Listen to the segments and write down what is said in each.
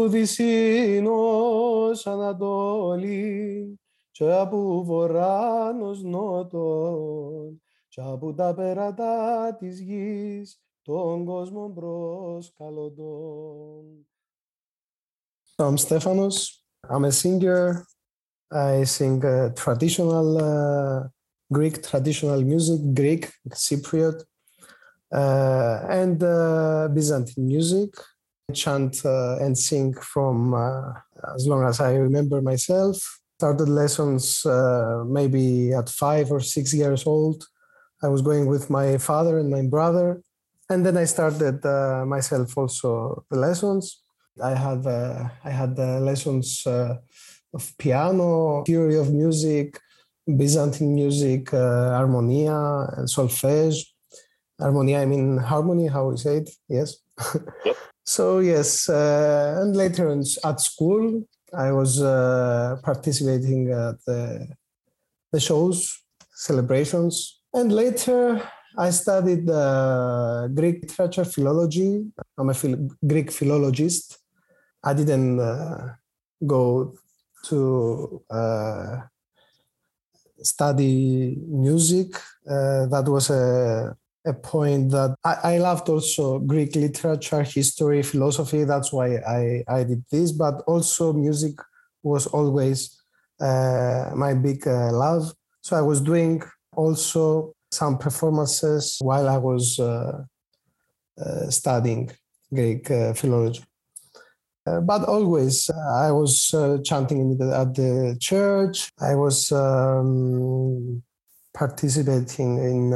Ουδυσσίνος Ανατολή και από βορράνος νότον και από τα περατά της γης τον κόσμο προσκαλωτών. I'm Stefanos. I'm a singer. I sing uh, traditional uh, Greek traditional music, Greek, Cypriot, uh, and uh, Byzantine music. Chant uh, and sing from uh, as long as I remember myself. Started lessons uh, maybe at five or six years old. I was going with my father and my brother, and then I started myself also the lessons. I had uh, I had lessons uh, of piano, theory of music, Byzantine music, harmonia, and solfege. Harmonia, I mean harmony, how we say it. Yes. Yep. So yes, uh, and later on at school, I was uh, participating at the, the shows, celebrations, and later I studied uh, Greek literature philology. I'm a phil- Greek philologist. I didn't uh, go to uh, study music. Uh, that was a, a point that I, I loved also Greek literature, history, philosophy. That's why I, I did this. But also music was always uh, my big uh, love. So I was doing also some performances while I was uh, uh, studying Greek uh, philology. Uh, but always, I was chanting in the, at the church. I was um, participating in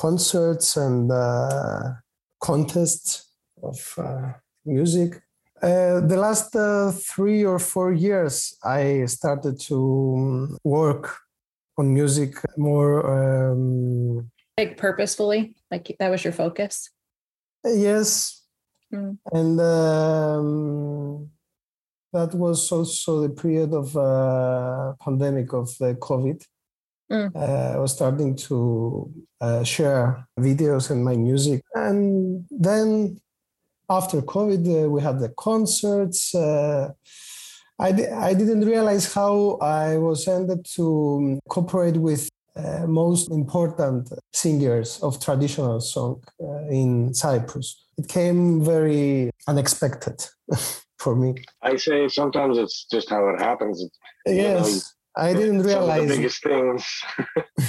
concerts and uh, contests of uh, music. Uh, the last uh, three or four years, I started to um, work on music more. Um, Like purposefully, like that was your focus. yes, Mm. and um, that was also the period of uh, pandemic of the COVID. Mm. Uh, I was starting to uh, share videos and my music, and then after COVID, uh, we had the concerts. Uh, I, di- I didn't realize how I was ended to cooperate with uh, most important singers of traditional song uh, in Cyprus. It came very unexpected for me. I say sometimes it's just how it happens. You know, Yes, I didn't Some of the realize. biggest things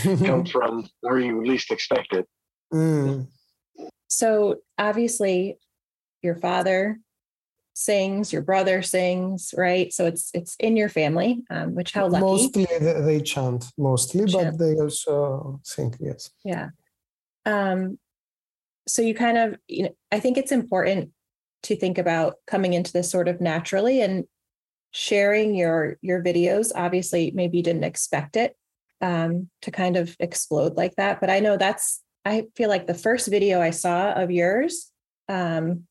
come from where you least expect it. Mm, So obviously, your father sings, your brother sings, right? So it's it's in your family, um, which how lucky. mostly they, they chant, mostly, but they also sing. Yes. Yeah. Um, so you kind of, you know, I think it's important to think about coming into this sort of naturally and sharing your your videos. Obviously, maybe you didn't expect it um, to kind of explode like that, but I know that's. I feel like the first video I saw of yours um,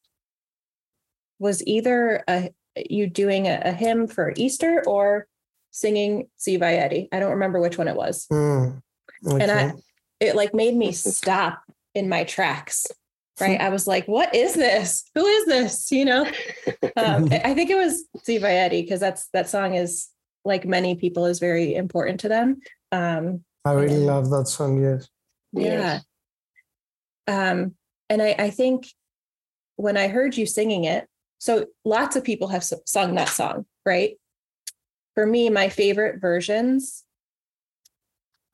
was either a, you doing a, a hymn for Easter or singing Tzivaeri. I don't remember which one it was Mm, and I it like made me stop in my tracks. Right. I was like, what is this? Who is this? You know? Um, I I think it was Tzivaeri because that's that song is like many people is very important to them. Um, I really and- love that song. Yes. yeah. Um, and I, I think when I heard you singing it, so lots of people have sung that song, right? For me, my favorite versions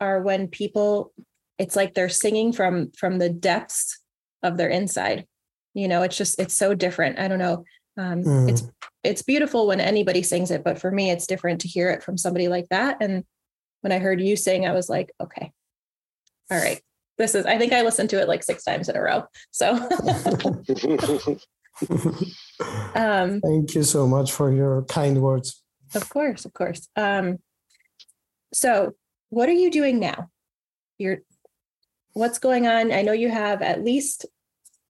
are when people, it's like they're singing from from the depths of their inside. You know, it's just it's so different. I don't know. Um, Mm. It's it's beautiful when anybody sings it, but for me, it's different to hear it from somebody like that. And when I heard you sing, I was like, okay, all right this is i think i listened to it like six times in a row so um Thank you so much for your kind words. of course of course um so what are you doing now you're what's going on i know you have at least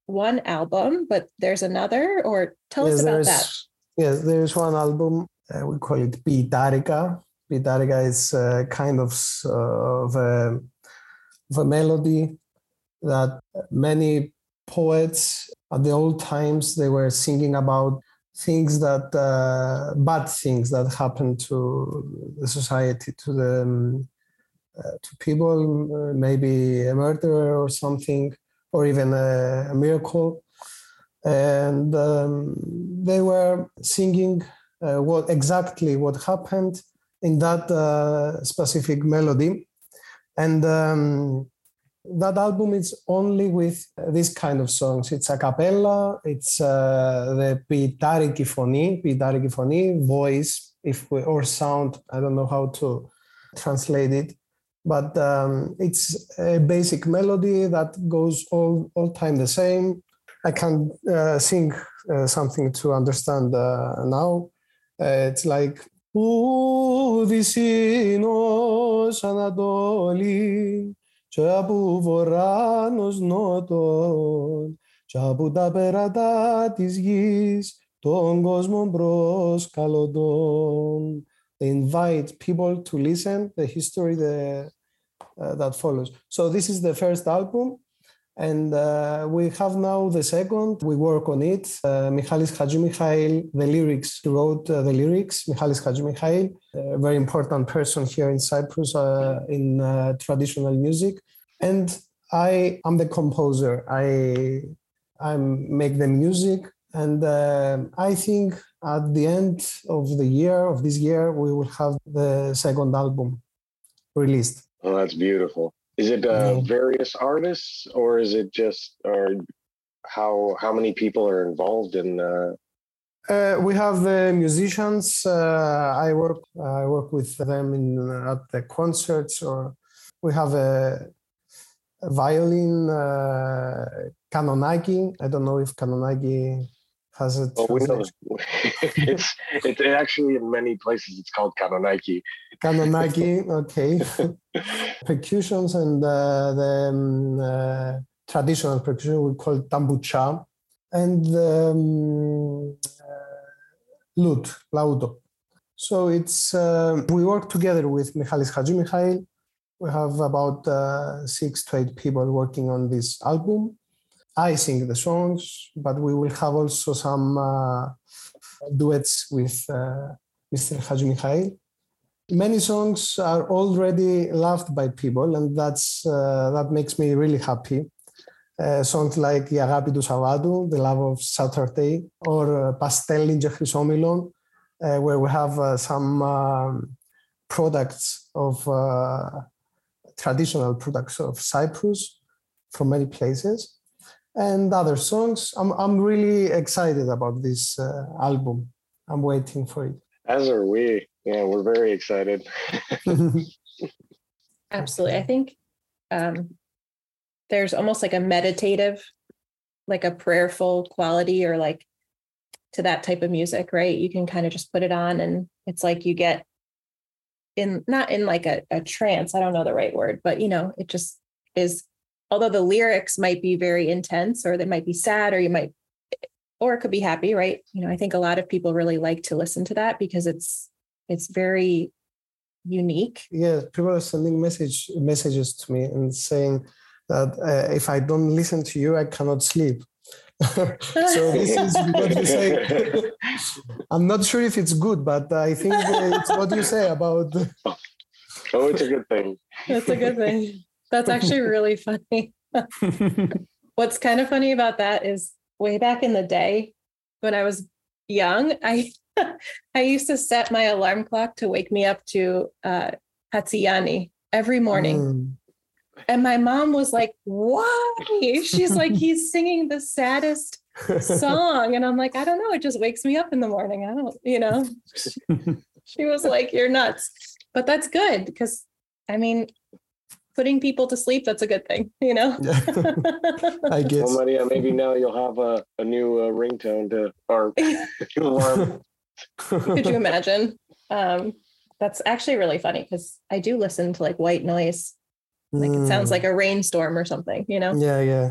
one album but there's another or tell us about that Yes, there's one album. Uh, we call it Pitarica. Pitarica is uh, kind of, uh, of, a, of a melody that many poets at the old times they were singing about things that uh, bad things that happened to the society to the um, uh, to people maybe a murderer or something or even a, miracle. And um, they were singing uh, what exactly what happened in that uh, specific melody. And um, that album is only with this kind of songs. It's a cappella, it's uh, the pitariki phony, pitariki phony, voice, if we, or sound, I don't know how to translate it, but um, it's a basic melody that goes all, all time the same. I can uh, sing uh, something to understand uh, now. Uh, it's like, Ουδυσίνος Ανατολή και από βορράνος νότον και από τα πέρατα της γης τον κόσμο προσκαλωτών. They invite people to listen the history the, uh, that follows. So this is the first album. And uh, we have now the second. We work on it. Uh, Michalis Hadjimikhail, the lyrics, he wrote uh, the lyrics. Michalis Hadjimikhail, a very important person here in Cyprus uh, in uh, traditional music. And I am the composer. I I make the music, and uh, I think at the end of the year of this year we will have the second album released. Oh, that's beautiful. Is it uh, various artists, or is it just, or how how many people are involved in? Uh... Uh, we have the musicians. Uh, I work I work with them in at the concerts, or we have a, a violin uh, Kanonagi. I don't know if Kanonagi has it. Oh, we know. it's it's actually in many places it's called Kanonaki. Kanonaki, okay. Percussions and uh, the um, uh, traditional percussion we call tambucha and um, uh, lute, laudo. So it's uh, we work together with Michalis Hadjimikhail. We have about uh, six to eight people working on this album I sing the songs, but we will have also some uh, duets with uh, Mr. Hadjimikhail. Many songs are already loved by people, and that's uh, that makes me really happy. Uh, songs like Η αγάπη του Σαββάτου, The Love of Saturday, or uh, Pastelli Χρυσόμηλον, uh, where we have uh, some um, products of uh, traditional products of Cyprus from many places and other songs. I'm, I'm really excited about this uh, album. I'm waiting for it. As are we. Yeah, we're very excited. Absolutely. I think um, there's almost like a meditative, like a prayerful quality or like to that type of music, right? You can kind of just put it on and it's like you get in, not in like a, a trance, I don't know the right word, but you know, it just is although the lyrics might be very intense or they might be sad or you might or it could be happy right? You know i think a lot of people really like to listen to that because it's it's very unique. Yeah people are sending message messages to me and saying that uh, if i don't listen to you i cannot sleep. So this is what you say. I'm not sure if it's good but i think it's what you say about oh it's a good thing. That's a good thing that's actually really funny. What's kind of funny about that is way back in the day when I was young, I I used to set my alarm clock to wake me up to uh Hatsuyani every morning. Mm. And my mom was like, Why? She's like, he's singing the saddest song. And I'm like, I don't know. It just wakes me up in the morning. I don't, you know. she was like, You're nuts. But that's good because I mean, putting people to sleep, that's a good thing, you know? Yeah. I guess. Well, Maria, maybe now you'll have a, a new uh, ringtone to, or alarm. Could you imagine? Um, that's actually really funny because I do listen to like white noise. Like mm. it sounds like a mm. rainstorm or something, you know? Yeah, yeah.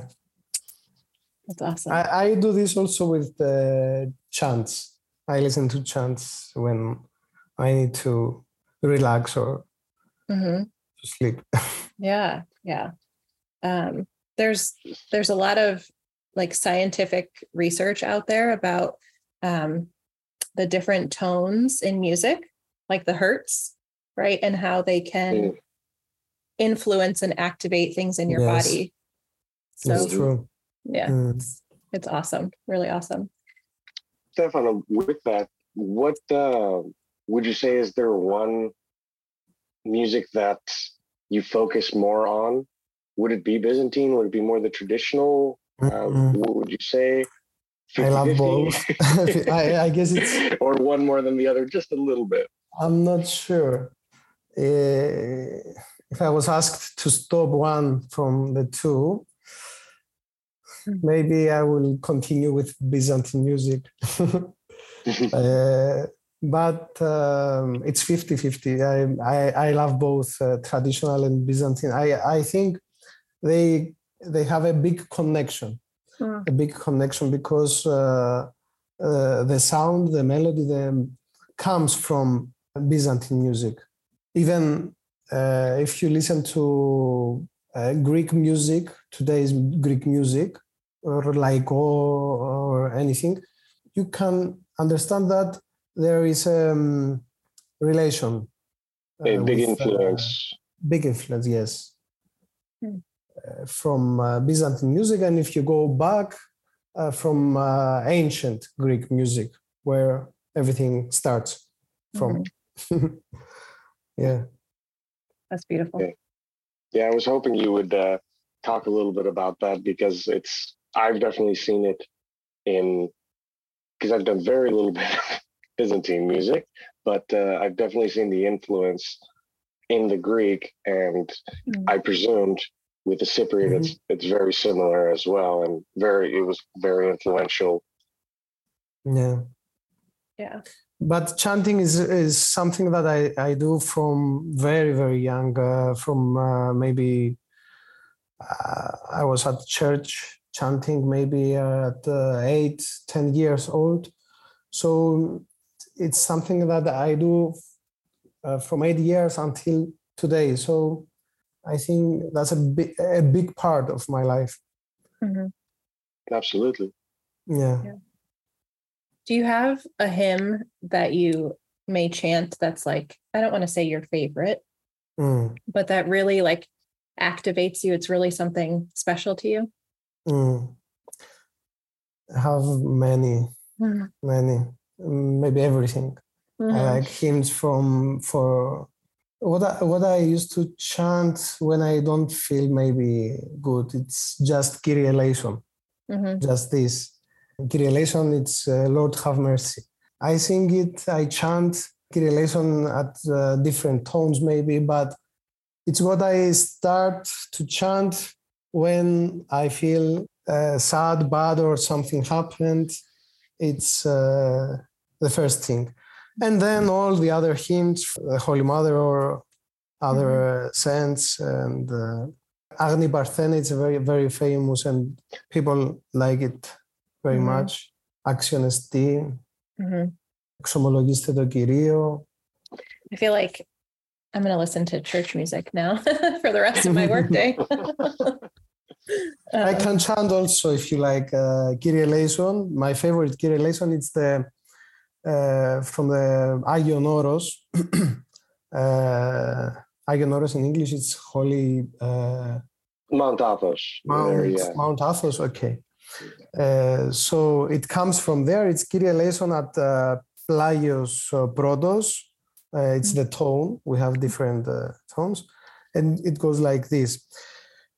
That's awesome. I, I do this also with the chants. I listen to chants when I need to relax or mm-hmm. To sleep. Yeah, yeah. Um, there's there's a lot of like scientific research out there about um, the different tones in music, like the hertz, right? And how they can mm. influence and activate things in your yes. body. So, That's true. Yeah, mm. it's, it's, awesome. Really awesome. Stefano, with that, what uh, would you say is there one music that you focus more on? Would it be Byzantine? Would it be more the traditional? mm what would you say? 50, I love both. I, I, guess it's or one more than the other, just a little bit. I'm not sure. Uh, if I was asked to stop one from the two, maybe I will continue with Byzantine music. uh, but um, it's 50 50. I, I, I, love both uh, traditional and Byzantine. I, I think they, they have a big connection mm. a big connection because uh, uh, the sound, the melody, the, comes from Byzantine music. Even uh, if you listen to uh, Greek music, today's Greek music, or laiko or anything, you can understand that there is a um, relation. a big with, uh, influence. big influence, yes. Mm from uh, Byzantine music, and if you go back uh, from uh, ancient Greek music, where everything starts from. Mm-hmm. yeah, that's beautiful. Yeah. yeah. I was hoping you would uh, talk a little bit about that because it's I've definitely seen it in because I've done very little bit of Byzantine music, but uh, I've definitely seen the influence in the Greek, and mm. I presumed with the Cypriot, mm-hmm. it's it's very similar as well, and very it was very influential. Yeah. Yeah. But chanting is is something that I, I do from very very young. Uh, from uh, maybe uh, I was at church chanting maybe at uh, eight ten years old, so it's something that I do uh, from eight years until today. So I think that's a big a big part of my life. Mm-hmm. Absolutely. Yeah. yeah. Do you have a hymn that you may chant that's like I don't want to say your favorite, mm. but that really like activates you? It's really something special to you. Mm. I have many, mm. many, maybe everything. Mm-hmm. Like hymns from for what I, what I used to chant when I don't feel maybe good, it's just Kyrie eleison, mm-hmm. just this. Kyrie eleison, it's uh, Lord have mercy. I sing it, I chant Kyrie eleison at uh, different tones maybe, but it's what I start to chant when I feel uh, sad, bad, or something happened. It's uh, the first thing. And then mm-hmm. all the other hymns, the Holy Mother or other mm-hmm. Uh, saints and uh, Agni Parthene, it's very, very famous and people like it very mm-hmm. much. Action mm-hmm. εξομολογήστε. I feel like I'm going to listen to church music now for the rest of my workday. I can chant also if you like uh, Kyrie eleison. My favorite Kyrie eleison is the uh, from the Agion Oros. uh, Agion Oros in English, it's Holy. Uh, Mount Athos. Mount, there, yeah. Mount Athos, okay. Uh, so it comes from there. It's Kyrie eleison at uh, Plagios uh, Protos. Uh, it's the tone. We have different uh, tones. And it goes like this.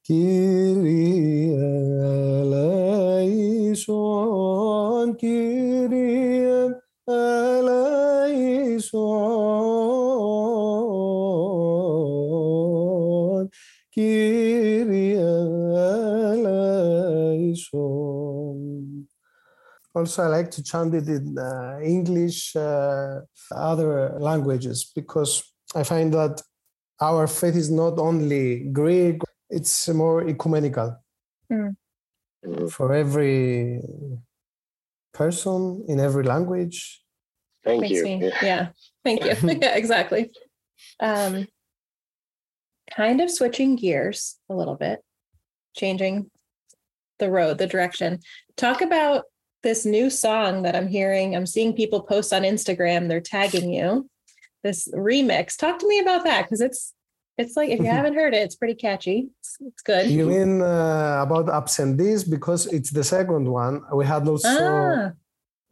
Kyrie. Also, I like to chant it in uh, English, uh, other languages, because I find that our faith is not only Greek, it's more ecumenical. Mm. For every person in every language. Thank Makes you. Me, yeah. Thank you. yeah, exactly. Um, kind of switching gears a little bit, changing the road, the direction. Talk about this new song that I'm hearing. I'm seeing people post on Instagram. They're tagging you. This remix. Talk to me about that because it's it's like if you haven't heard it, it's pretty catchy. It's, it's good. You mean uh, about Absentees because it's the second one. We had also ah,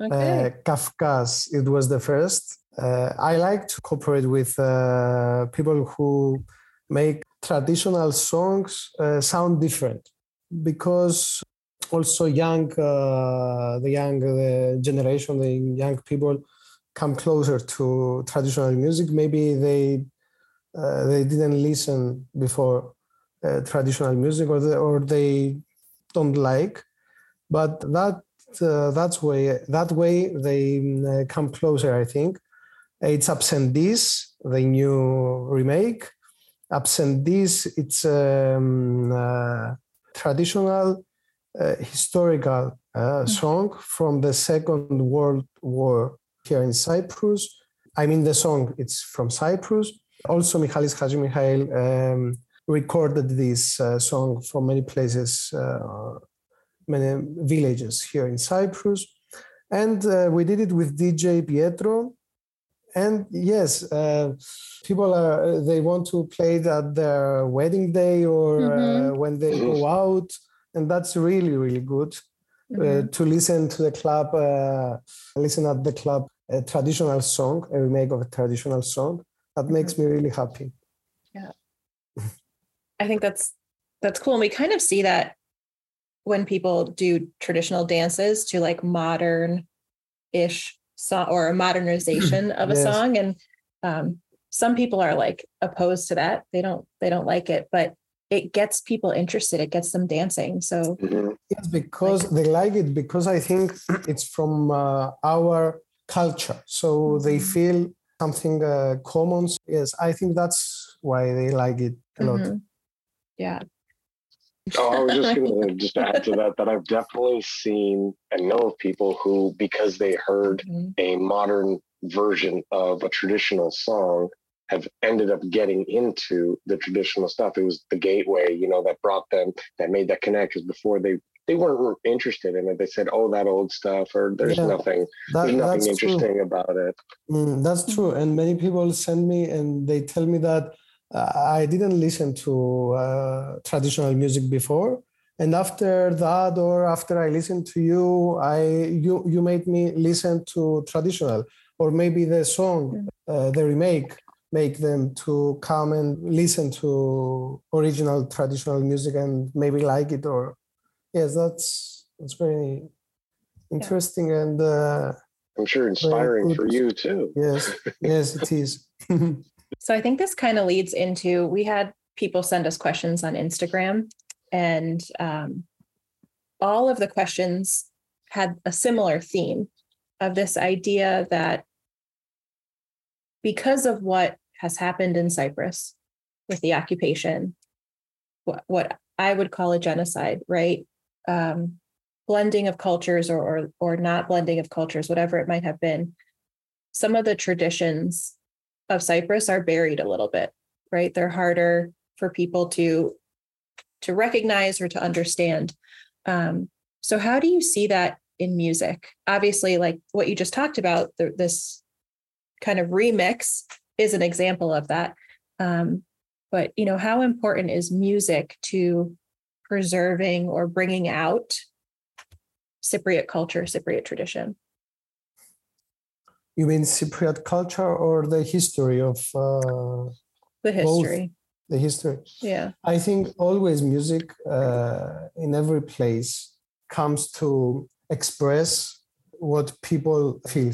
okay. uh, Kafkas. It was the first. Uh, I like to cooperate with uh, people who make traditional songs uh, sound different because also young uh, the young uh, generation the young people come closer to traditional music maybe they uh, they didn't listen before uh, traditional music or, the, or they don't like but that uh, that's way that way they uh, come closer i think it's absentees the new remake absentees it's um, traditional uh, historical uh, hmm. song from the Second World War here in Cyprus. I mean, the song it's from Cyprus. Also, Michalis Hadjimichail um, recorded this uh, song from many places, uh, many villages here in Cyprus, and uh, we did it with DJ Pietro. And yes, uh, people are they want to play it at their wedding day or mm-hmm. when they go out and that's really really good uh, mm-hmm. uh, to listen to the club uh, listen at the club a traditional song a remake of a traditional song that mm-hmm. makes me really happy yeah i think that's that's cool and we kind of see that when people do traditional dances to like modern ish song or a modernization of a yes. song and um, some people are like opposed to that they don't they don't like it but it gets people interested it gets them dancing so mm-hmm. yes because like, they like it because i think it's from uh, our culture so mm-hmm. they feel something uh, common yes i think that's why they like it a lot mm-hmm. yeah oh, I was just going to just add to that that I've definitely seen and know of people who, because they heard mm-hmm. a modern version of a traditional song, have ended up getting into the traditional stuff. It was the gateway, you know, that brought them, that made that connect. Because before they they weren't interested in it. They said, "Oh, that old stuff," or "There's yeah, nothing, that, there's nothing interesting true. about it." Mm, that's true. And many people send me and they tell me that uh, I didn't listen to uh, traditional music before, and after that, or after I listened to you, I you you made me listen to traditional, or maybe the song, mm. uh, the remake make them to come and listen to original traditional music and maybe like it or yes that's that's very interesting yeah. and uh, i'm sure inspiring for you too yes yes it is so i think this kind of leads into we had people send us questions on instagram and um, all of the questions had a similar theme of this idea that because of what has happened in Cyprus with the occupation, what, what I would call a genocide, right? Um, blending of cultures or, or or not blending of cultures, whatever it might have been. Some of the traditions of Cyprus are buried a little bit, right? They're harder for people to to recognize or to understand. Um, so how do you see that in music? Obviously, like what you just talked about, the, this kind of remix is an example of that. Um, but you know, how important is music to preserving or bringing out Cypriot culture, Cypriot tradition? You mean Cypriot culture or the history of uh, the history? The history. Yeah. I think always music uh, in every place comes to express what people feel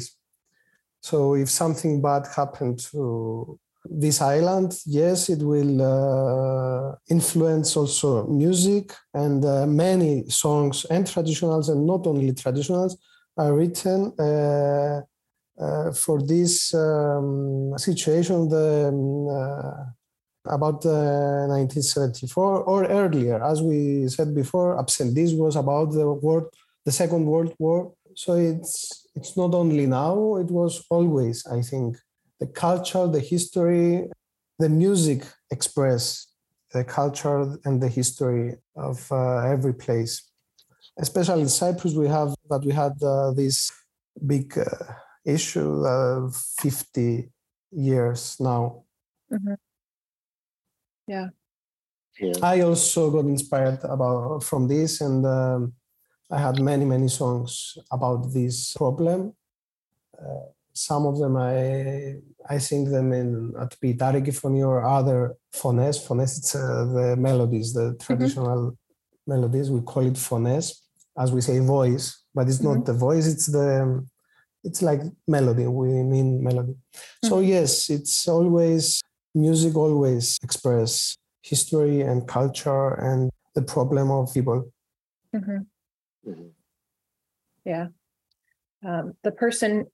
so if something bad happened to this island, yes, it will uh, influence also music and uh, many songs and traditionals and not only traditionals are written uh, uh for this um, situation the, um, uh, about 1974 or earlier. As we said before, absentees was about the world, the Second World War. So it's it's not only now, it was always, I think. The culture, the history, the music express the culture and the history of uh, every place. especially in Cyprus, we have that we had uh, this big uh, issue uh, 50 years now. Mhm. Yeah. Yeah. I also got inspired about from this, and um, I had many many songs about this problem. Some of them I I sing them in at Pitariki phony or other phones. Phones, it's uh, the melodies, the traditional melodies. We call it phones, as we say voice, but it's not the voice. It's the it's like melody. We mean melody. So yes, it's always music. Always express history and culture and the problem of people. Mhm. Mhm. Yeah. Um, the person,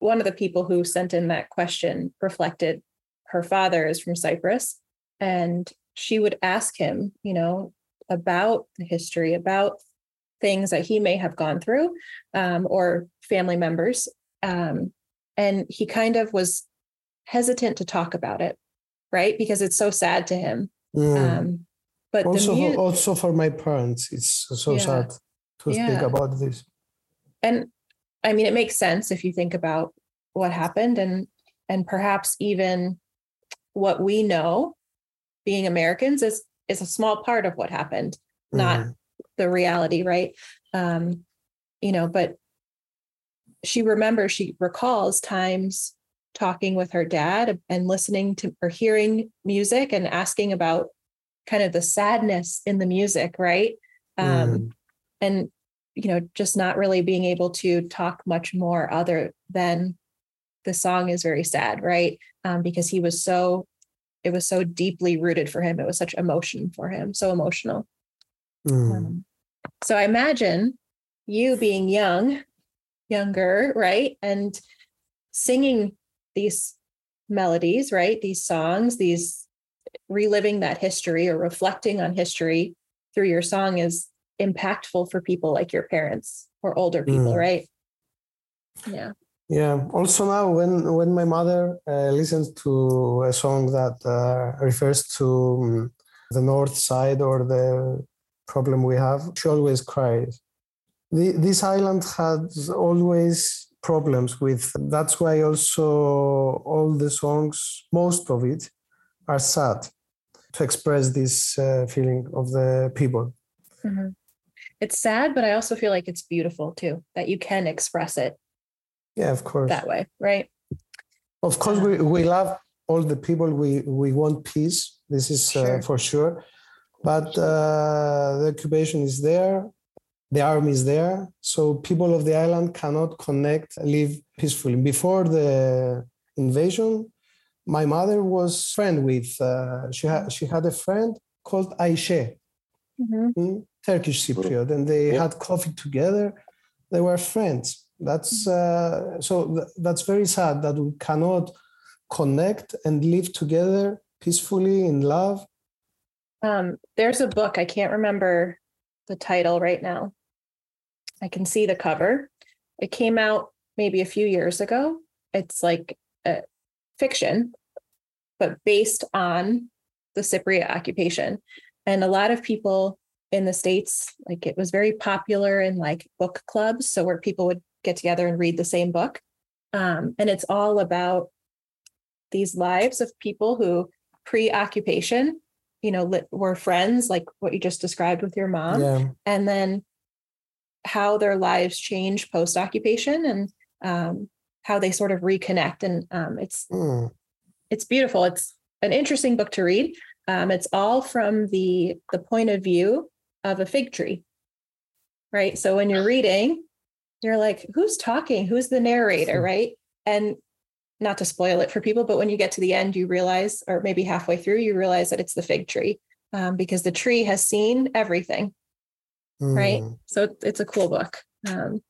one of the people who sent in that question reflected her father is from Cyprus. And she would ask him, you know, about the history, about things that he may have gone through um, or family members. Um, and he kind of was hesitant to talk about it, right? Because it's so sad to him. Mm. Um, but also, the mu- for, also for my parents, it's so Yeah. sad to speak about this. and i mean it makes sense if you think about what happened and and perhaps even what we know being americans is is a small part of what happened not Mm. the reality right um you know but she remembers she recalls times talking with her dad and listening to or hearing music and asking about kind of the sadness in the music right um Mm. and you know just not really being able to talk much more other than the song is very sad right? Um, because he was so it was so deeply rooted for him. It was such emotion for him so emotional. Mm. um, so i imagine you being young younger right? And singing these melodies right? These songs these reliving that history or reflecting on history through your song is impactful for people like your parents or older people Mm. right yeah Yeah. Also now, when when my mother uh, listens to a song that uh, refers to um, the north side or the problem we have, she always cries. The, this island has always problems with. That's why also all the songs, most of it, are sad to express this uh, feeling of the people. Mhm. It's sad but i also feel like it's beautiful too that you can express it Yeah, of course. that way right Of course, we, we love all the people. We we want peace. This is Sure. uh, for sure. But uh, the occupation is there. The army is there. So people of the island cannot connect, live peacefully. Before the invasion, my mother was friend with. Uh, she had she had a friend called Aisha, mm, Turkish Cypriot, and they Yeah. had coffee together. They were friends. That's uh, so. th- that's very sad that we cannot connect and live together peacefully in love. Um, there's a book, I can't remember the title right now. I can see the cover. It came out maybe a few years ago. It's like a fiction, but based on the Cypriot occupation. And a lot of people in the States, like it was very popular in like book clubs. So where people would get together and read the same book. Um, and it's all about these lives of people who pre-occupation you know lit, were friends like what you just described with your mom yeah, and then how their lives change post occupation and um, how they sort of reconnect and um, it's Mm. it's beautiful it's an interesting book to read um, it's all from the the point of view of a fig tree right so when you're reading you're like who's talking who's the narrator right and not to spoil it for people but when you get to the end you realize or maybe halfway through you realize that it's the fig tree um, because the tree has seen everything right Mm. so it's a cool book um,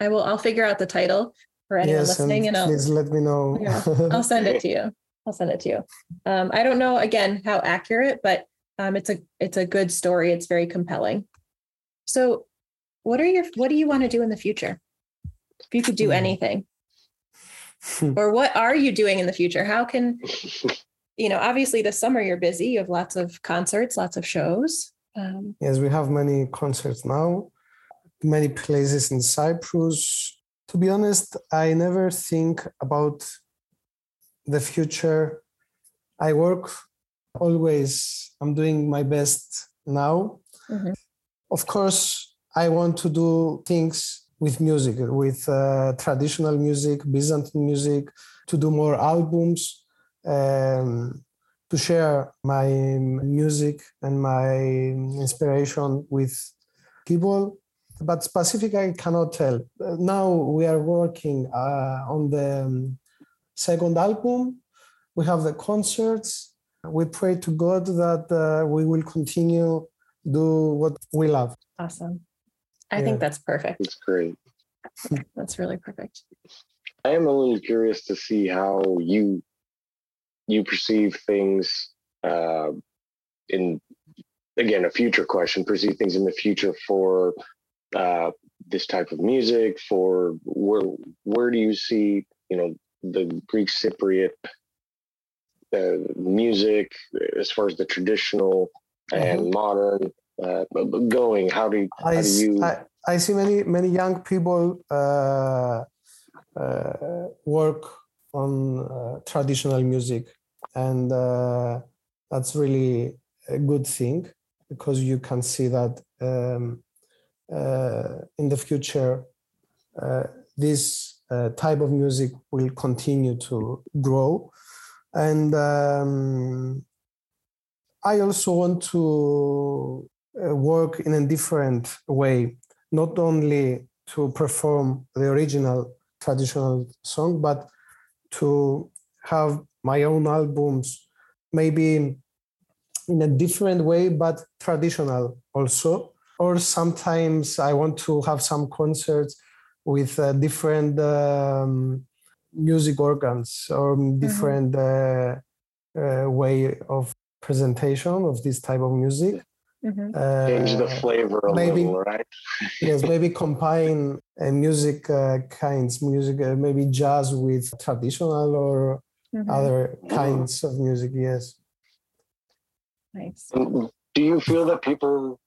i will i'll figure out the title for anyone Yes, listening and and, I'll, please let me know. Yeah, I'll send it to you. I'll send it to you. Um, I don't know again how accurate, but um, it's a it's a good story. It's very compelling. So, what are your what do you want to do in the future? If you could do Hmm. anything, or what are you doing in the future? How can you know? Obviously, this summer you're busy. You have lots of concerts, lots of shows. Um, yes, we have many concerts now. many places in Cyprus. To be honest, I never think about the future. I work always, I'm doing my best now. Mm-hmm. Of course, I want to do things with music, with uh, traditional music, Byzantine music, to do more albums, um, to share my music and my inspiration with people. But specifically, I cannot tell. Now we are working uh, on the um, second album. We have the concerts. We pray to God that uh, we will continue do what we love. Awesome. I yeah. think that's perfect. That's great. That's really perfect. I am a little curious to see how you you perceive things uh, in again a future question. Perceive things in the future for uh, this type of music. For where where do you see you know the Greek Cypriot uh, music as far as the traditional and mm-hmm. modern uh, going? How do, how I, do you? I, I see many many young people uh, uh, work on uh, traditional music, and uh, that's really a good thing because you can see that um, uh, in the future this type of music will continue to grow, and um, I also want to uh, work in a different way, not only to perform the original traditional song, but to have my own albums, maybe in a different way, but traditional also. Or sometimes I want to have some concerts with uh, different um, music organs or mm-hmm. different mm-hmm. uh, uh, way of presentation of this type of music. Mm-hmm. Uh, Change the flavor a maybe, little, right? yes, maybe combine uh, music uh, kinds, music, uh, maybe jazz with traditional or mm-hmm. other kinds of music. Yes. Nice. Do you feel that people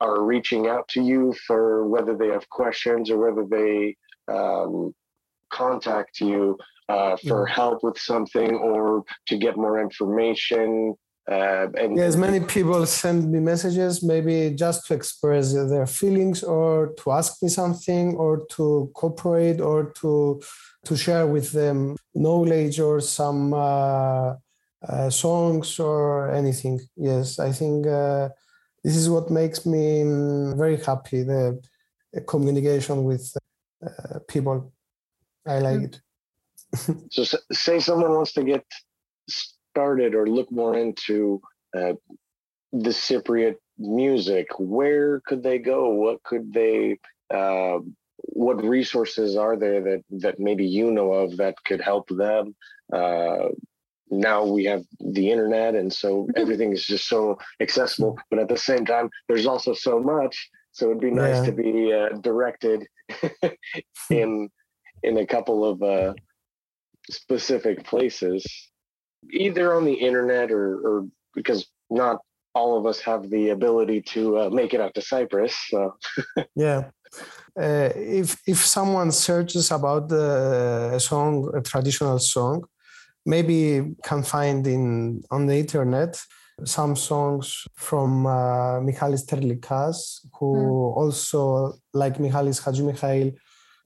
are reaching out to you for whether they have questions or whether they um, contact you uh, for mm-hmm. help with something or to get more information? Uh, and yes, many people send me messages, maybe just to express their feelings or to ask me something or to cooperate or to to share with them knowledge or some uh, uh, songs or anything. Yes, I think uh, this is what makes me very happy. The communication with uh, people, I like it. so, say someone wants to get started or look more into uh, the Cypriot music, where could they go? What could they? Uh, what resources are there that that maybe you know of that could help them? Uh, now we have the internet, and so everything is just so accessible. But at the same time, there's also so much. So it'd be nice yeah. to be uh, directed in in a couple of uh, specific places either on the internet or, or because not all of us have the ability to uh, make it out to Cyprus. So. yeah. Uh, if if someone searches about the a song, a traditional song, maybe can find in on the internet some songs from uh, Michalis Terlikas, who mm. also, like Michalis Hadji Mikhail,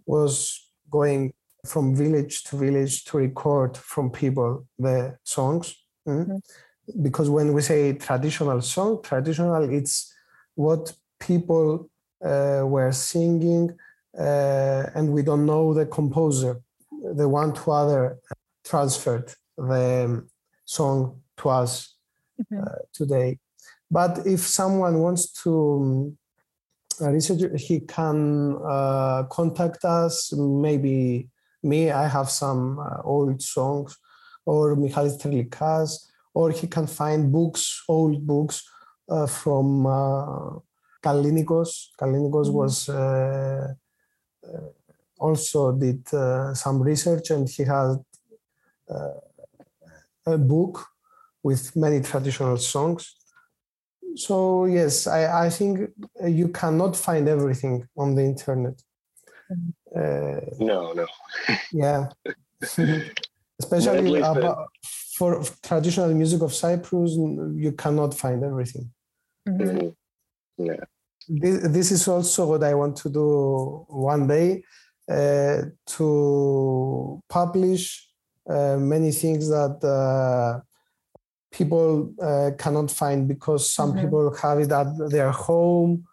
was going from village to village to record from people the songs. Mm? Mm-hmm. Because when we say traditional song, traditional, it's what people uh, were singing, uh, and we don't know the composer. The one to other transferred the song to us mm-hmm. uh, today. But if someone wants to um, research, he can uh, contact us, maybe me, I have some uh, old songs, or Michalis Terlikas, or he can find books, old books uh, from uh, Kallinikos. Kallinikos mm-hmm. was uh, uh, also did uh, some research, and he had a book with many traditional songs. So yes, I, I think you cannot find everything on the internet. Uh, no, no. yeah, especially about, for traditional music of Cyprus, you cannot find everything. Mm-hmm. mm-hmm. Yeah. This, this is also what I want to do one day uh, to publish uh, many things that uh, people uh, cannot find because some mm-hmm. people have it at their home.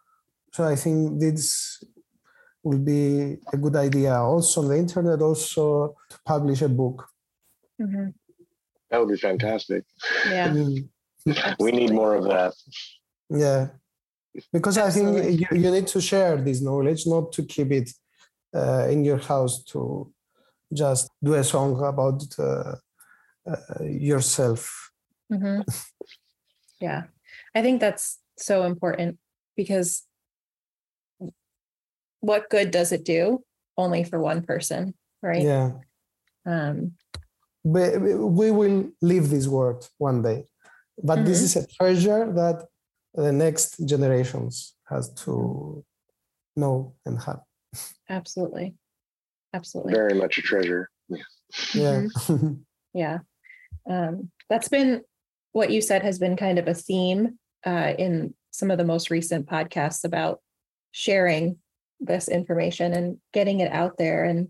So I think this will be a good idea. Also on the internet, also to publish a book. Mm-hmm. That would be fantastic. Yeah. we need more of that. Yeah. Because Absolutely. I think you, you, need to share this knowledge, not to keep it uh, in your house to just do a song about uh, uh, yourself. Mm-hmm. Yeah. I think that's so important because what good does it do only for one person, right? Yeah. Um, but we will leave this world one day, but mm-hmm. this is a treasure that the next generations has to know and have. Absolutely. Absolutely. Very much a treasure. Yeah. Yeah. Mm-hmm. yeah. Um, that's been what you said has been kind of a theme uh, in some of the most recent podcasts about sharing this information and getting it out there and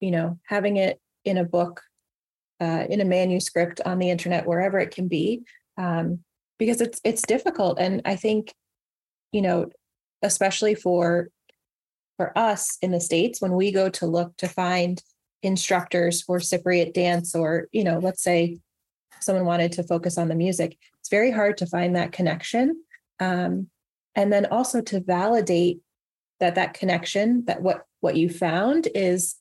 you know having it in a book uh, in a manuscript on the internet wherever it can be um, because it's it's difficult. And i think you know especially for for us in the states when we go to look to find instructors for cypriot dance or you know let's say someone wanted to focus on the music it's very hard to find that connection um, and then also to validate that that connection that what what you found is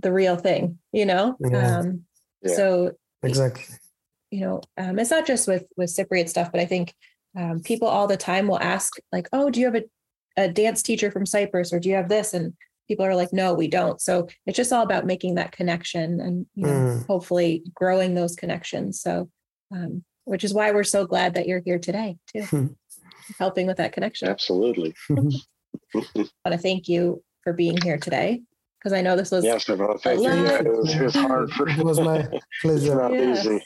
the real thing you know yeah. Um, yeah. so exactly you know um, it's not just with with cypriot stuff but i think um, people all the time will ask like oh do you have a, a dance teacher from cyprus or do you have this and people are like no we don't so it's just all about making that connection and you know mm. hopefully growing those connections so um, which is why we're so glad that you're here today too helping with that connection absolutely I want to thank you for being here today because I know this was yes, no, thank you. Yeah, it was, it was hard for it was my pleasure. not yes. easy.